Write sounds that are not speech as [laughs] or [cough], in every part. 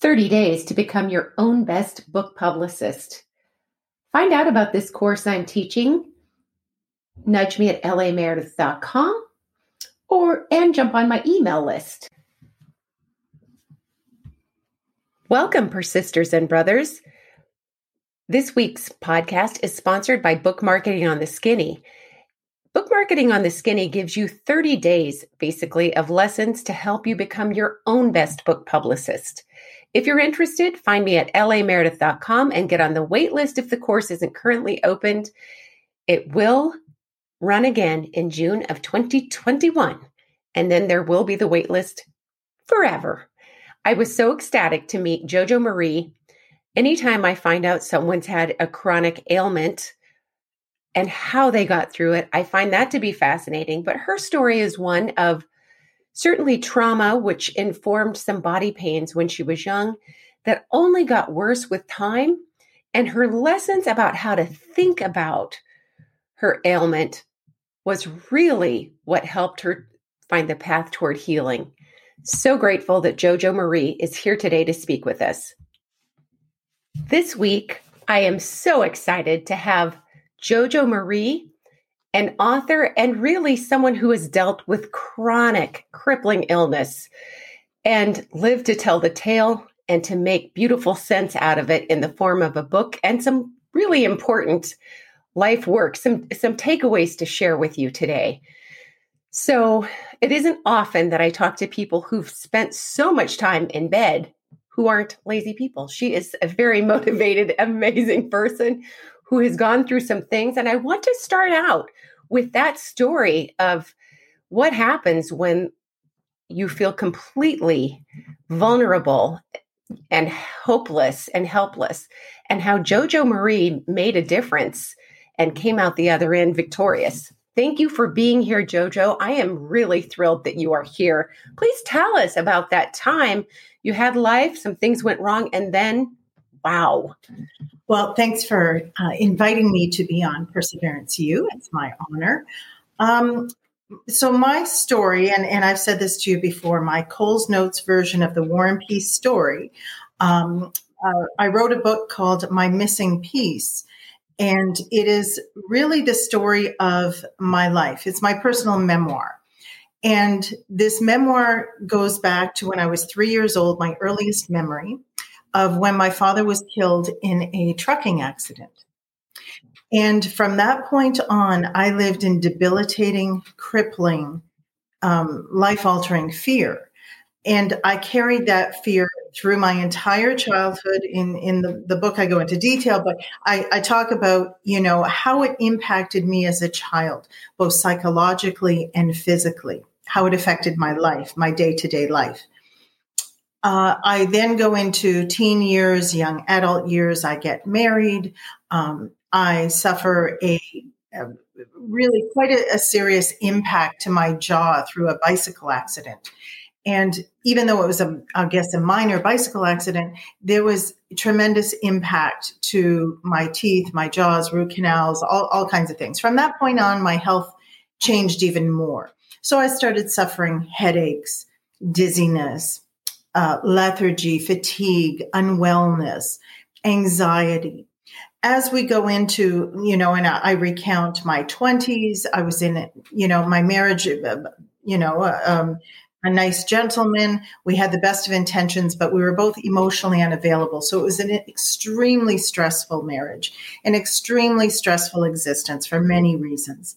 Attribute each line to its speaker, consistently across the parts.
Speaker 1: 30 days to become your own best book publicist. Find out about this course I'm teaching. Nudge me at lameredith.com or and jump on my email list. Welcome, persisters and brothers. This week's podcast is sponsored by Book Marketing on the Skinny. Book Marketing on the Skinny gives you 30 days, basically, of lessons to help you become your own best book publicist. If you're interested, find me at lameredith.com and get on the wait list if the course isn't currently opened. It will run again in June of 2021, and then there will be the wait list forever. I was so ecstatic to meet Jojo Marie. Anytime I find out someone's had a chronic ailment and how they got through it, I find that to be fascinating. But her story is one of certainly trauma, which informed some body pains when she was young, that only got worse with time. And her lessons about how to think about her ailment was really what helped her find the path toward healing. So grateful that Jojo Marie is here today to speak with us. This week, I am so excited to have Jojo Marie an author and really someone who has dealt with chronic, crippling illness and lived to tell the tale and to make beautiful sense out of it in the form of a book and some really important life work, some, some takeaways to share with you today. So, it isn't often that I talk to people who've spent so much time in bed who aren't lazy people. She is a very [laughs] motivated, amazing person who has gone through some things. And I want to start out with that story of what happens when you feel completely vulnerable and hopeless and helpless, and how JoJo Marie made a difference and came out the other end victorious. Thank you for being here, JoJo. I am really thrilled that you are here. Please tell us about that time you had life, some things went wrong, and then wow.
Speaker 2: Well, thanks for uh, inviting me to be on Perseverance U. It's my honor. Um, so, my story, and, and I've said this to you before, my Coles Notes version of the War and Peace story. Um, uh, I wrote a book called My Missing Piece. And it is really the story of my life. It's my personal memoir. And this memoir goes back to when I was three years old, my earliest memory of when my father was killed in a trucking accident. And from that point on, I lived in debilitating, crippling, um, life altering fear. And I carried that fear through my entire childhood. In, in the, the book, I go into detail, but I, I talk about, you know, how it impacted me as a child, both psychologically and physically, how it affected my life, my day to day life. Uh, I then go into teen years, young adult years. I get married. Um, I suffer a, a really quite a, a, serious impact to my jaw through a bicycle accident. And even though it was a, I guess, a minor bicycle accident, there was tremendous impact to my teeth, my jaws, root canals, all, all kinds of things. From that point on, my health changed even more. So I started suffering headaches, dizziness, uh, lethargy, fatigue, unwellness, anxiety. As we go into, you know, and I, I recount my 20s, I was in, you know, my marriage, uh, you know, uh, um, a nice gentleman. We had the best of intentions, but we were both emotionally unavailable. So it was an extremely stressful marriage, an extremely stressful existence for many reasons.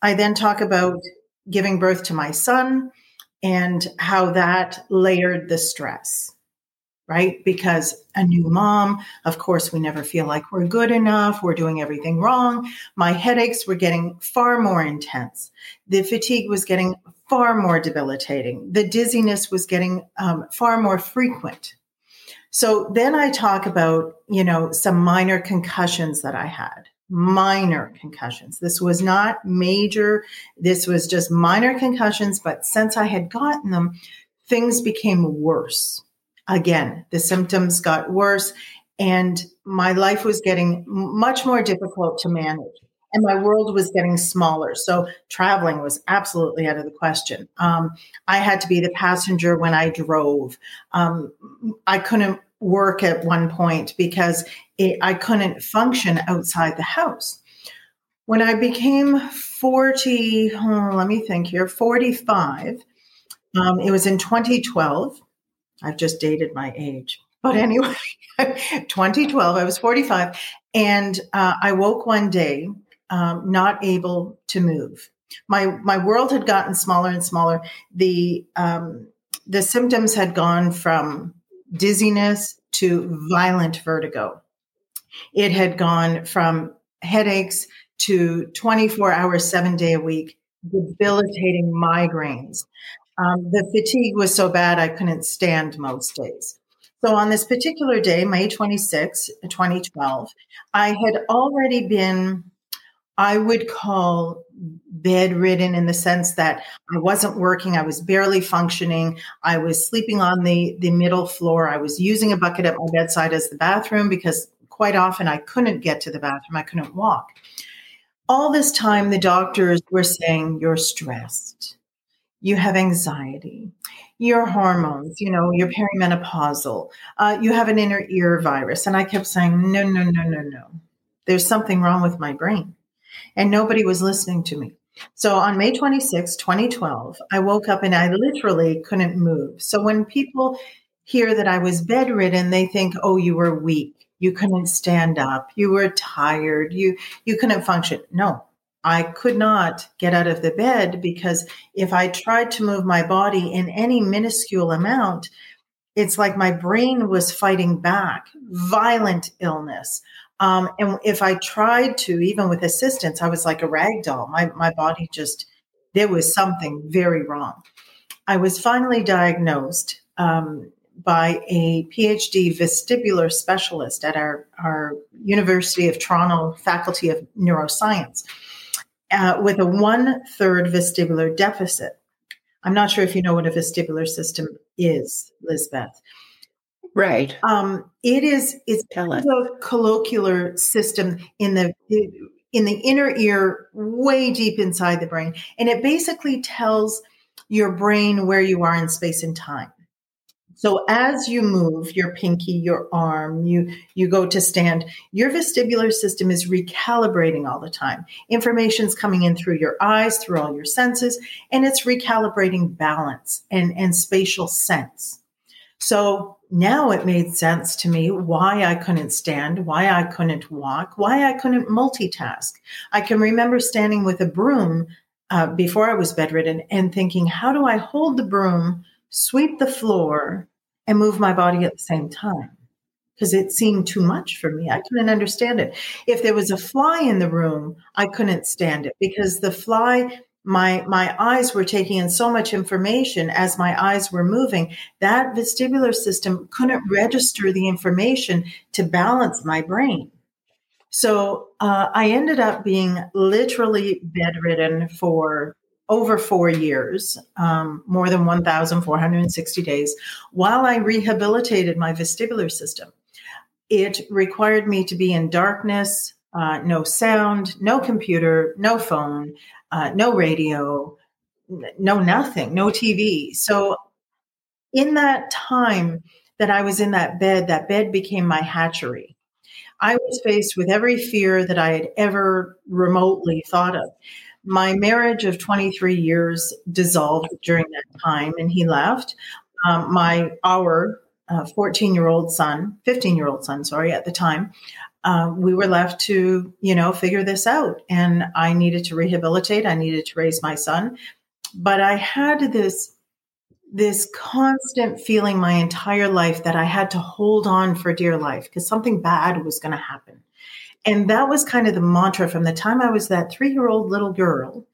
Speaker 2: I then talk about giving birth to my son and how that layered the stress, right? Because a new mom, of course, we never feel like we're good enough, we're doing everything wrong. My headaches were getting far more intense. The fatigue was getting far more debilitating. The dizziness was getting um, far more frequent. So then I talk about, you know, some minor concussions that I had. Minor concussions. This was not major. This was just minor concussions. But since I had gotten them, things became worse. Again, the symptoms got worse and my life was getting much more difficult to manage and my world was getting smaller. So traveling was absolutely out of the question. Um, I had to be the passenger when I drove. Um, I couldn't work at one point because it, I couldn't function outside the house. When I became 40, oh, let me think here, 45, um, it was in 2012. I've just dated my age. But anyway, [laughs] 2012, I was 45. And uh, I woke one day um, not able to move. My my world had gotten smaller and smaller. The um, the symptoms had gone from dizziness to violent vertigo. It had gone from headaches to 24 hours, seven day a week, debilitating migraines. Um, the fatigue was so bad I couldn't stand most days. So on this particular day, May 26, 2012, I had already been I would call bedridden in the sense that I wasn't working, I was barely functioning, I was sleeping on the the middle floor, I was using a bucket at my bedside as the bathroom because quite often I couldn't get to the bathroom, I couldn't walk. All this time the doctors were saying you're stressed. You have anxiety. Your hormones, you know, you're perimenopausal. Uh, you have an inner ear virus. And I kept saying, no, no, no, no, no. There's something wrong with my brain and nobody was listening to me. So on May 26, 2012, I woke up and I literally couldn't move. So when people hear that I was bedridden, they think, "Oh, you were weak. You couldn't stand up. You were tired. You you couldn't function." No. I could not get out of the bed because if I tried to move my body in any minuscule amount, it's like my brain was fighting back. Violent illness. Um, and if I tried to, even with assistance, I was like a rag doll. My, my body just, there was something very wrong. I was finally diagnosed um, by a PhD vestibular specialist at our, our University of Toronto Faculty of Neuroscience uh, with a one third vestibular deficit. I'm not sure if you know what a vestibular system is, Lizbeth.
Speaker 1: Right.
Speaker 2: Um, it is it's
Speaker 1: Tell us.
Speaker 2: a colloquial system in the in the inner ear, way deep inside the brain, and it basically tells your brain where you are in space and time. So as you move your pinky, your arm, you you go to stand, your vestibular system is recalibrating all the time. Information's coming in through your eyes, through all your senses, and it's recalibrating balance and, and spatial sense. So now it made sense to me why I couldn't stand, why I couldn't walk, why I couldn't multitask. I can remember standing with a broom uh, before I was bedridden and thinking, how do I hold the broom, sweep the floor, and move my body at the same time? Because it seemed too much for me. I couldn't understand it. If there was a fly in the room, I couldn't stand it because the fly my my eyes were taking in so much information as my eyes were moving that vestibular system couldn't register the information to balance my brain. So uh, i ended up being literally bedridden for over four years um, more than 1460 days while i rehabilitated my vestibular system. It required me to be in darkness uh, no sound, no computer, no phone, uh, no radio, no nothing, no TV. So in that time that I was in that bed, that bed became my hatchery. I was faced with every fear that I had ever remotely thought of. My marriage of 23 years dissolved during that time, and he left. Um, my our 14 uh, year old son, 15 year old son, sorry, at the time, um, we were left to, you know, figure this out. And I needed to rehabilitate. I needed to raise my son. But I had this this constant feeling my entire life that I had to hold on for dear life because something bad was going to happen. And that was kind of the mantra from the time I was that three year old little girl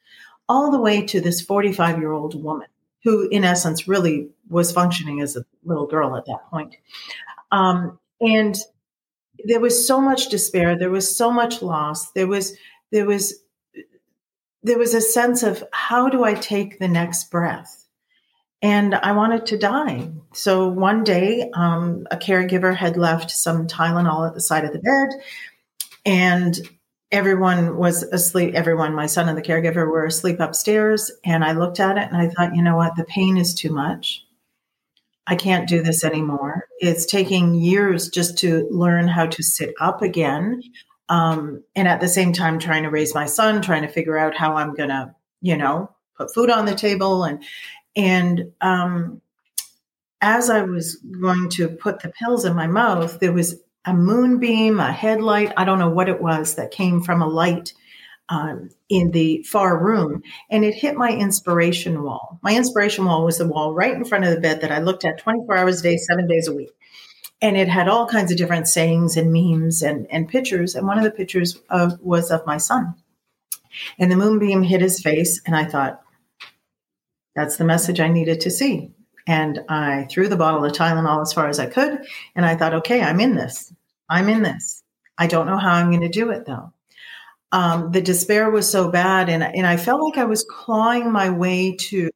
Speaker 2: all the way to this 45 year old woman who, in essence, really was functioning as a little girl at that point. Um, and there was so much despair. There was so much loss. There was, there was, there was a sense of how do I take the next breath? And I wanted to die. So one day, um, a caregiver had left some Tylenol at the side of the bed, and everyone was asleep. Everyone, my son and the caregiver, were asleep upstairs. And I looked at it and I thought, you know what? The pain is too much. I can't do this anymore. It's taking years just to learn how to sit up again. Um, and at the same time, trying to raise my son, trying to figure out how I'm going to, you know, put food on the table. And, and, um, as I was going to put the pills in my mouth, there was a moonbeam, a headlight, I don't know what it was that came from a light um, in the far room, and it hit my inspiration wall. My inspiration wall was the wall right in front of the bed that I looked at 24 hours a day, seven days a week. And it had all kinds of different sayings and memes and, and pictures. And one of the pictures of, was of my son. And the moonbeam hit his face, and I thought, that's the message I needed to see. And I threw the bottle of Tylenol as far as I could. And I thought, okay, I'm in this. I'm in this. I don't know how I'm going to do it though. Um, the despair was so bad. And, and I felt like I was clawing my way to,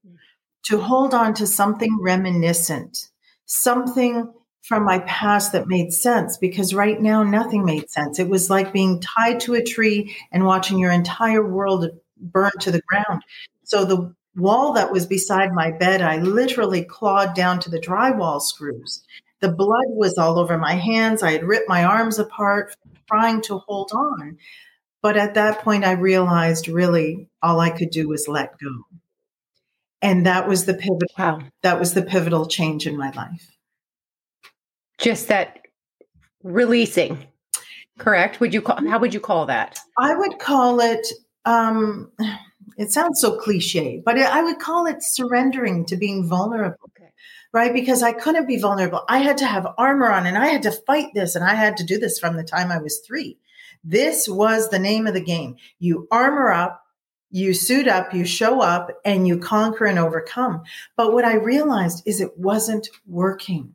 Speaker 2: to hold on to something reminiscent, something from my past that made sense because right now nothing made sense. It was like being tied to a tree and watching your entire world burn to the ground. So the wall that was beside my bed, I literally clawed down to the drywall screws. The blood was all over my hands. I had ripped my arms apart trying to hold on. But at that point, I realized really all I could do was let go. And that was the pivot. Wow. That was the pivotal change in my life.
Speaker 1: Just that releasing, correct? Would you call, how would you call that?
Speaker 2: I would call it, um, it sounds so cliche, but I would call it surrendering to being vulnerable. Okay. Right? Because I couldn't be vulnerable. I had to have armor on and I had to fight this and I had to do this from the time I was three. This was the name of the game. You armor up, you suit up, you show up, and you conquer and overcome. But what I realized is it wasn't working.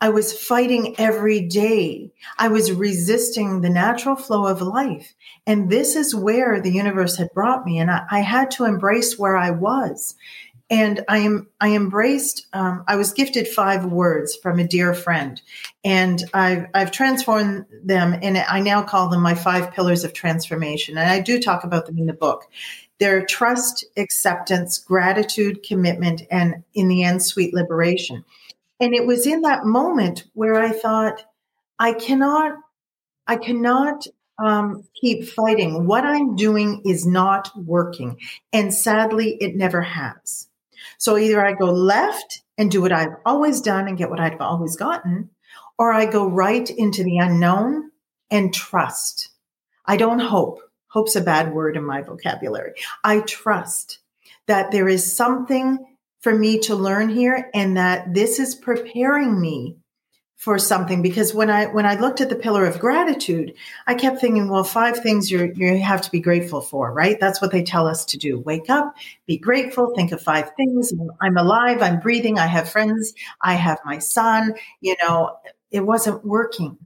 Speaker 2: I was fighting every day. I was resisting the natural flow of life. And this is where the universe had brought me. And I, I had to embrace where I was. And I am, I embraced, um, I was gifted five words from a dear friend and I've, I've transformed them and I now call them my five pillars of transformation. And I do talk about them in the book. They're trust, acceptance, gratitude, commitment, and in the end, sweet liberation. And it was in that moment where I thought, I cannot, I cannot um, keep fighting. What I'm doing is not working. And sadly, it never has. So either I go left and do what I've always done and get what I've always gotten, or I go right into the unknown and trust. I don't hope. Hope's a bad word in my vocabulary. I trust that there is something for me to learn here and that this is preparing me for something because when I when I looked at the pillar of gratitude, I kept thinking, well, five things you you have to be grateful for, right? That's what they tell us to do. Wake up, be grateful, think of five things. I'm alive, I'm breathing, I have friends, I have my son. You know, it wasn't working.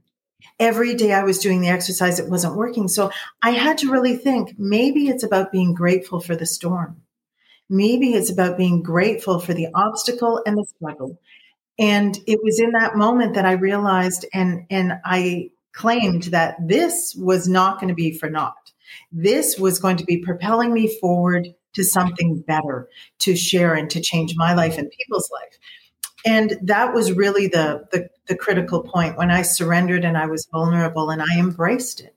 Speaker 2: Every day I was doing the exercise, it wasn't working. So I had to really think maybe it's about being grateful for the storm. Maybe it's about being grateful for the obstacle and the struggle. And it was in that moment that I realized and, and I claimed that this was not going to be for naught. This was going to be propelling me forward to something better to share and to change my life and people's life. And that was really the, the, the critical point when I surrendered and I was vulnerable and I embraced it.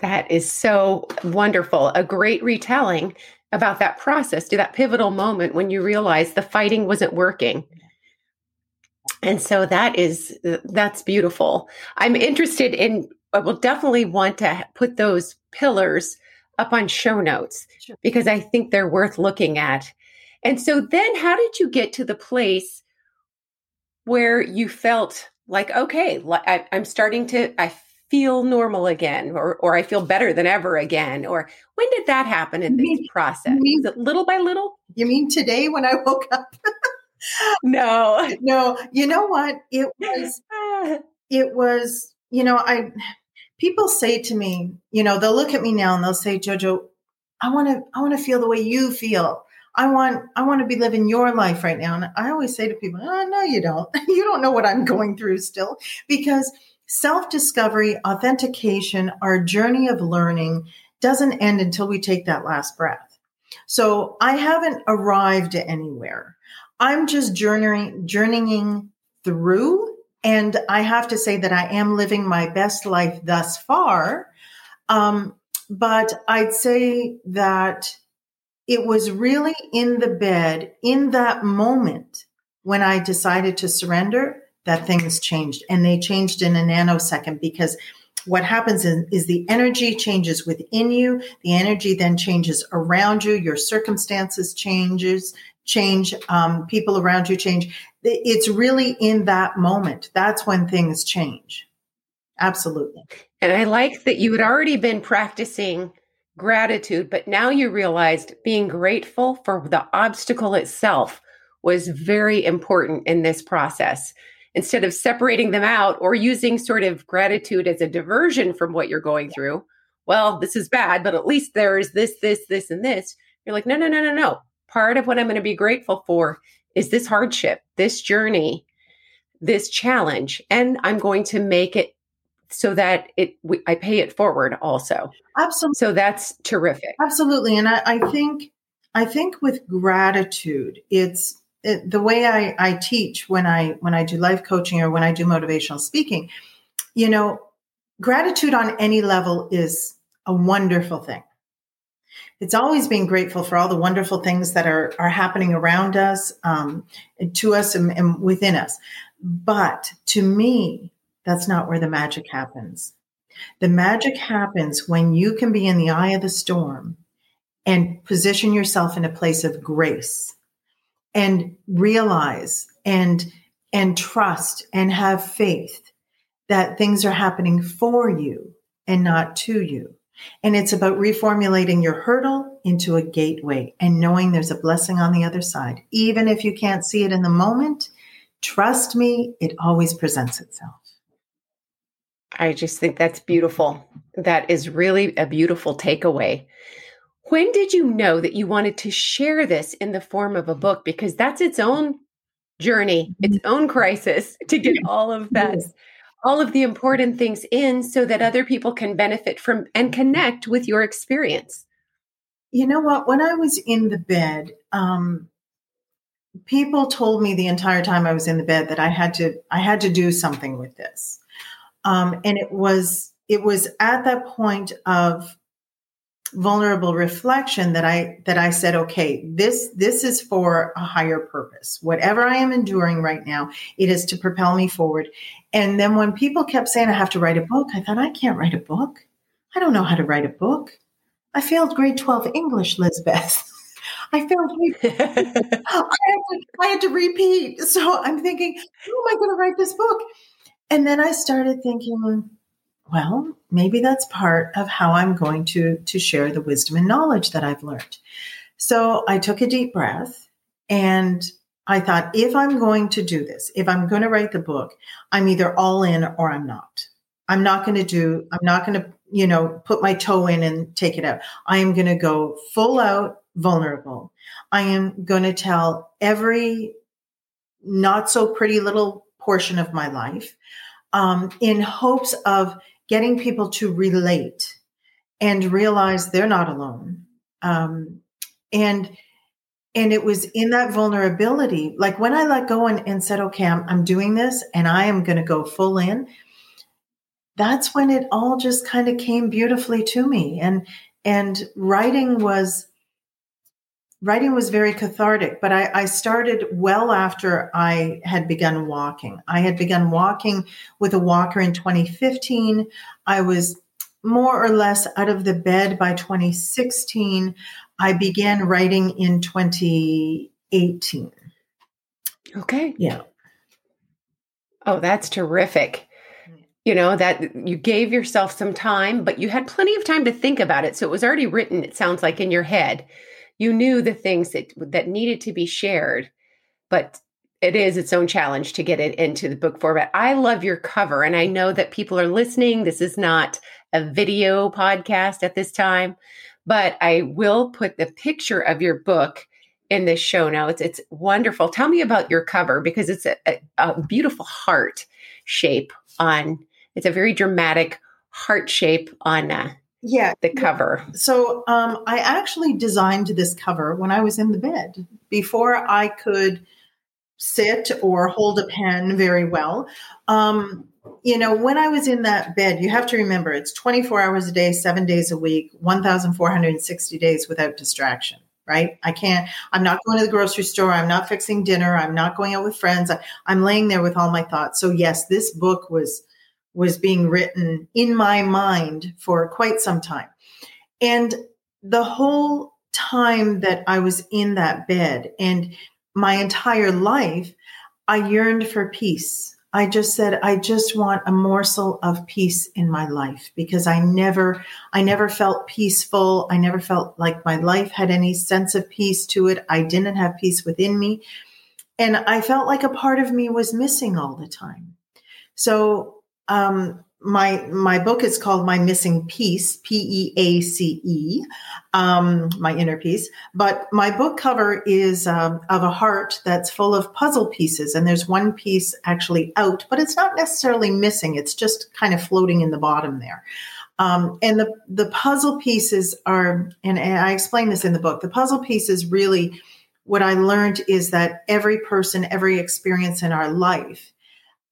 Speaker 1: That is so wonderful. A great retelling about that process to that pivotal moment when you realize the fighting wasn't working and so that is that's beautiful i'm interested in i will definitely want to put those pillars up on show notes sure. because i think they're worth looking at and so then how did you get to the place where you felt like okay I, i'm starting to i feel normal again or or I feel better than ever again or when did that happen in this process? Mean, it little by little?
Speaker 2: You mean today when I woke up? [laughs]
Speaker 1: no.
Speaker 2: No, you know what? It was [laughs] it was, you know, I people say to me, you know, they'll look at me now and they'll say, Jojo, I want to I want to feel the way you feel. I want I want to be living your life right now. And I always say to people, oh, no, you don't. [laughs] you don't know what I'm going through still because self-discovery, authentication, our journey of learning doesn't end until we take that last breath. So I haven't arrived anywhere. I'm just journeying journeying through and I have to say that I am living my best life thus far. Um, but I'd say that it was really in the bed in that moment when I decided to surrender that things changed and they changed in a nanosecond because what happens is, is, the energy changes within you the energy then changes around you your circumstances changes change um, people around you change it's really in that moment that's when things change absolutely
Speaker 1: and i like that you had already been practicing gratitude, but now you realized being grateful for the obstacle itself was very important in this process. Instead of separating them out or using sort of gratitude as a diversion from what you're going through, well, this is bad, but at least there's this, this, this, and this. You're like, no, no, no, no, no. Part of what I'm going to be grateful for is this hardship, this journey, this challenge, and I'm going to make it so that it we, I pay it forward also.
Speaker 2: Absolutely.
Speaker 1: So that's terrific.
Speaker 2: Absolutely, and I, I think I think with gratitude, it's it, the way I, I teach when I when I do life coaching or when I do motivational speaking. You know, gratitude on any level is a wonderful thing. It's always being grateful for all the wonderful things that are are happening around us, um, to us, and, and within us. But to me, that's not where the magic happens. The magic happens when you can be in the eye of the storm and position yourself in a place of grace and realize and and trust and have faith that things are happening for you and not to you. And it's about reformulating your hurdle into a gateway and knowing there's a blessing on the other side. Even if you can't see it in the moment, trust me, it always presents itself.
Speaker 1: I just think that's beautiful. That is really a beautiful takeaway. When did you know that you wanted to share this in the form of a book? Because that's its own journey, its mm-hmm. own crisis [laughs] to get all of that, all of the important things in so that other people can benefit from and connect with your experience.
Speaker 2: You know what? When I was in the bed, um, people told me the entire time I was in the bed that I had to I had to do something with this. Um, and it was it was at that point of vulnerable reflection that I that I said, okay, this this is for a higher purpose. Whatever I am enduring right now, it is to propel me forward. And then when people kept saying I have to write a book, I thought I can't write a book. I don't know how to write a book. I failed grade 12 English, Lizbeth. [laughs] I failed [laughs] I, had to, I had to repeat. So I'm thinking, how am I going to write this book? And then I started thinking, well, maybe that's part of how I'm going to, to share the wisdom and knowledge that I've learned. So I took a deep breath and I thought, if I'm going to do this, if I'm going to write the book, I'm either all in or I'm not. I'm not going to do, I'm not going to, you know, put my toe in and take it out. I am going to go full out vulnerable. I am going to tell every not so pretty little portion of my life um, in hopes of getting people to relate and realize they're not alone. Um, and and it was in that vulnerability, like when I let go and, and said, okay, I'm, I'm doing this and I am going to go full in. That's when it all just kind of came beautifully to me. And, and writing was writing was very cathartic, but I, I, started well after I had begun walking. I had begun walking with a walker in 2015. I was more or less out of the bed by 2016. I began writing in 2018.
Speaker 1: Okay.
Speaker 2: Yeah.
Speaker 1: Oh, that's terrific. You know, that you gave yourself some time, but you had plenty of time to think about it. So it was already written, it sounds like, in your head you knew the things that that needed to be shared but it is its own challenge to get it into the book format. I love your cover, and I know that people are listening. This is not a video podcast at this time, but I will put the picture of your book in the show notes. It's wonderful. Tell me about your cover because it's a, a, a beautiful heart shape on. It's a very dramatic heart shape on uh,
Speaker 2: yeah
Speaker 1: the cover.
Speaker 2: So um, I actually designed this cover when I was in the bed before I could sit or hold a pen very well. Um, you know, when I was in that bed, you have to remember it's 24 hours a day, seven days a week, 1,460 days without distraction right? I can't, I'm not going to the grocery store. I'm not fixing dinner. I'm not going out with friends. I, I'm laying there with all my thoughts. So yes, this book was, was being written in my mind for quite some time. And the whole time that I was in that bed and my entire life, I yearned for peace. I just said, I just want a morsel of peace in my life because I never, I never felt peaceful. I never felt like my life had any sense of peace to it. I didn't have peace within me. And I felt like a part of me was missing all the time. So, um, my my book is called My Missing Piece, P E A C E, um, my inner piece. But my book cover is um, of a heart that's full of puzzle pieces, and there's one piece actually out, but it's not necessarily missing. It's just kind of floating in the bottom there. Um, and the the puzzle pieces are, and, and I explain this in the book. The puzzle pieces really, what I learned is that every person, every experience in our life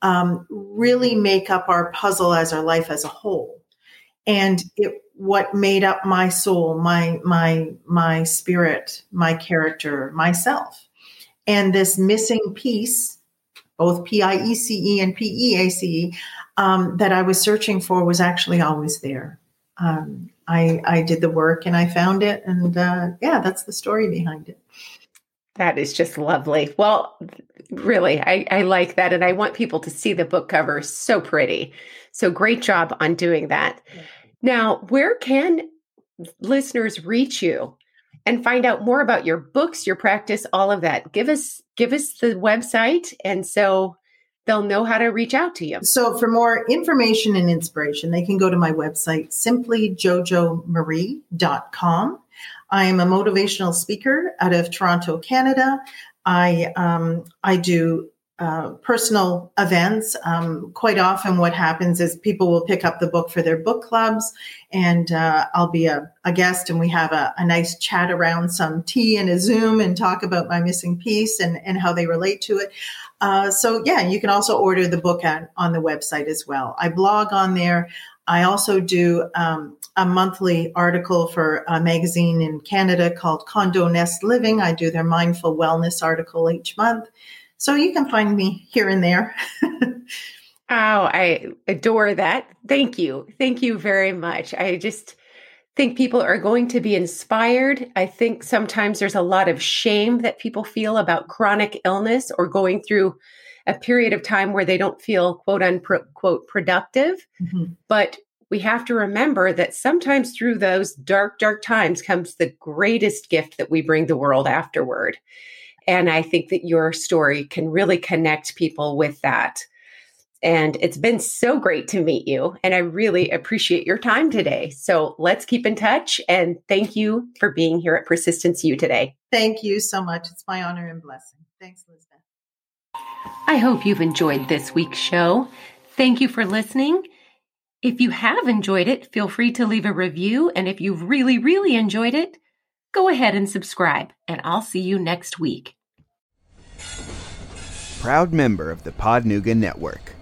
Speaker 2: um, really make up our puzzle as our life as a whole. And it, what made up my soul, my my my spirit, my character, myself, and this missing piece, both P I E C E and P E A C E, um, that I was searching for was actually always there. Um, I I did the work and I found it, and uh, yeah, that's the story behind it.
Speaker 1: That is just lovely. Well, really, I, I like that. And I want people to see the book cover. So pretty. So great job on doing that. Now, where can listeners reach you and find out more about your books, your practice, all of that? Give us give us the website and so they'll know how to reach out to you.
Speaker 2: So for more information and inspiration, they can go to my website simplyjojomarie.com. I am a motivational speaker out of Toronto, Canada. I um, I do uh, personal events. Um, quite often, what happens is people will pick up the book for their book clubs, and uh, I'll be a, a, guest, and we have a, a, nice chat around some tea and a Zoom and talk about my missing piece and, and how they relate to it. Uh, so, yeah, you can also order the book at, on the website as well. I blog on there. I also do um, a monthly article for a magazine in Canada called Condo Nest Living. I do their mindful wellness article each month. So you can find me here and there. [laughs]
Speaker 1: oh, I adore that. Thank you. Thank you very much. I just think people are going to be inspired. I think sometimes there's a lot of shame that people feel about chronic illness or going through a period of time where they don't feel quote unquote productive. Mm-hmm. But we have to remember that sometimes through those dark, dark times comes the greatest gift that we bring the world afterward. And I think that your story can really connect people with that. And it's been so great to meet you. And I really appreciate your time today. So let's keep in touch. And thank you for being here at Persistence U today.
Speaker 2: Thank you so much. It's my honor and blessing. Thanks, Elizabeth.
Speaker 1: I hope you've enjoyed this week's show. Thank you for listening. If you have enjoyed it, feel free to leave a review. And if you've really, really enjoyed it, go ahead and subscribe. And I'll see you next week.
Speaker 3: Proud member of the Podnuga Network.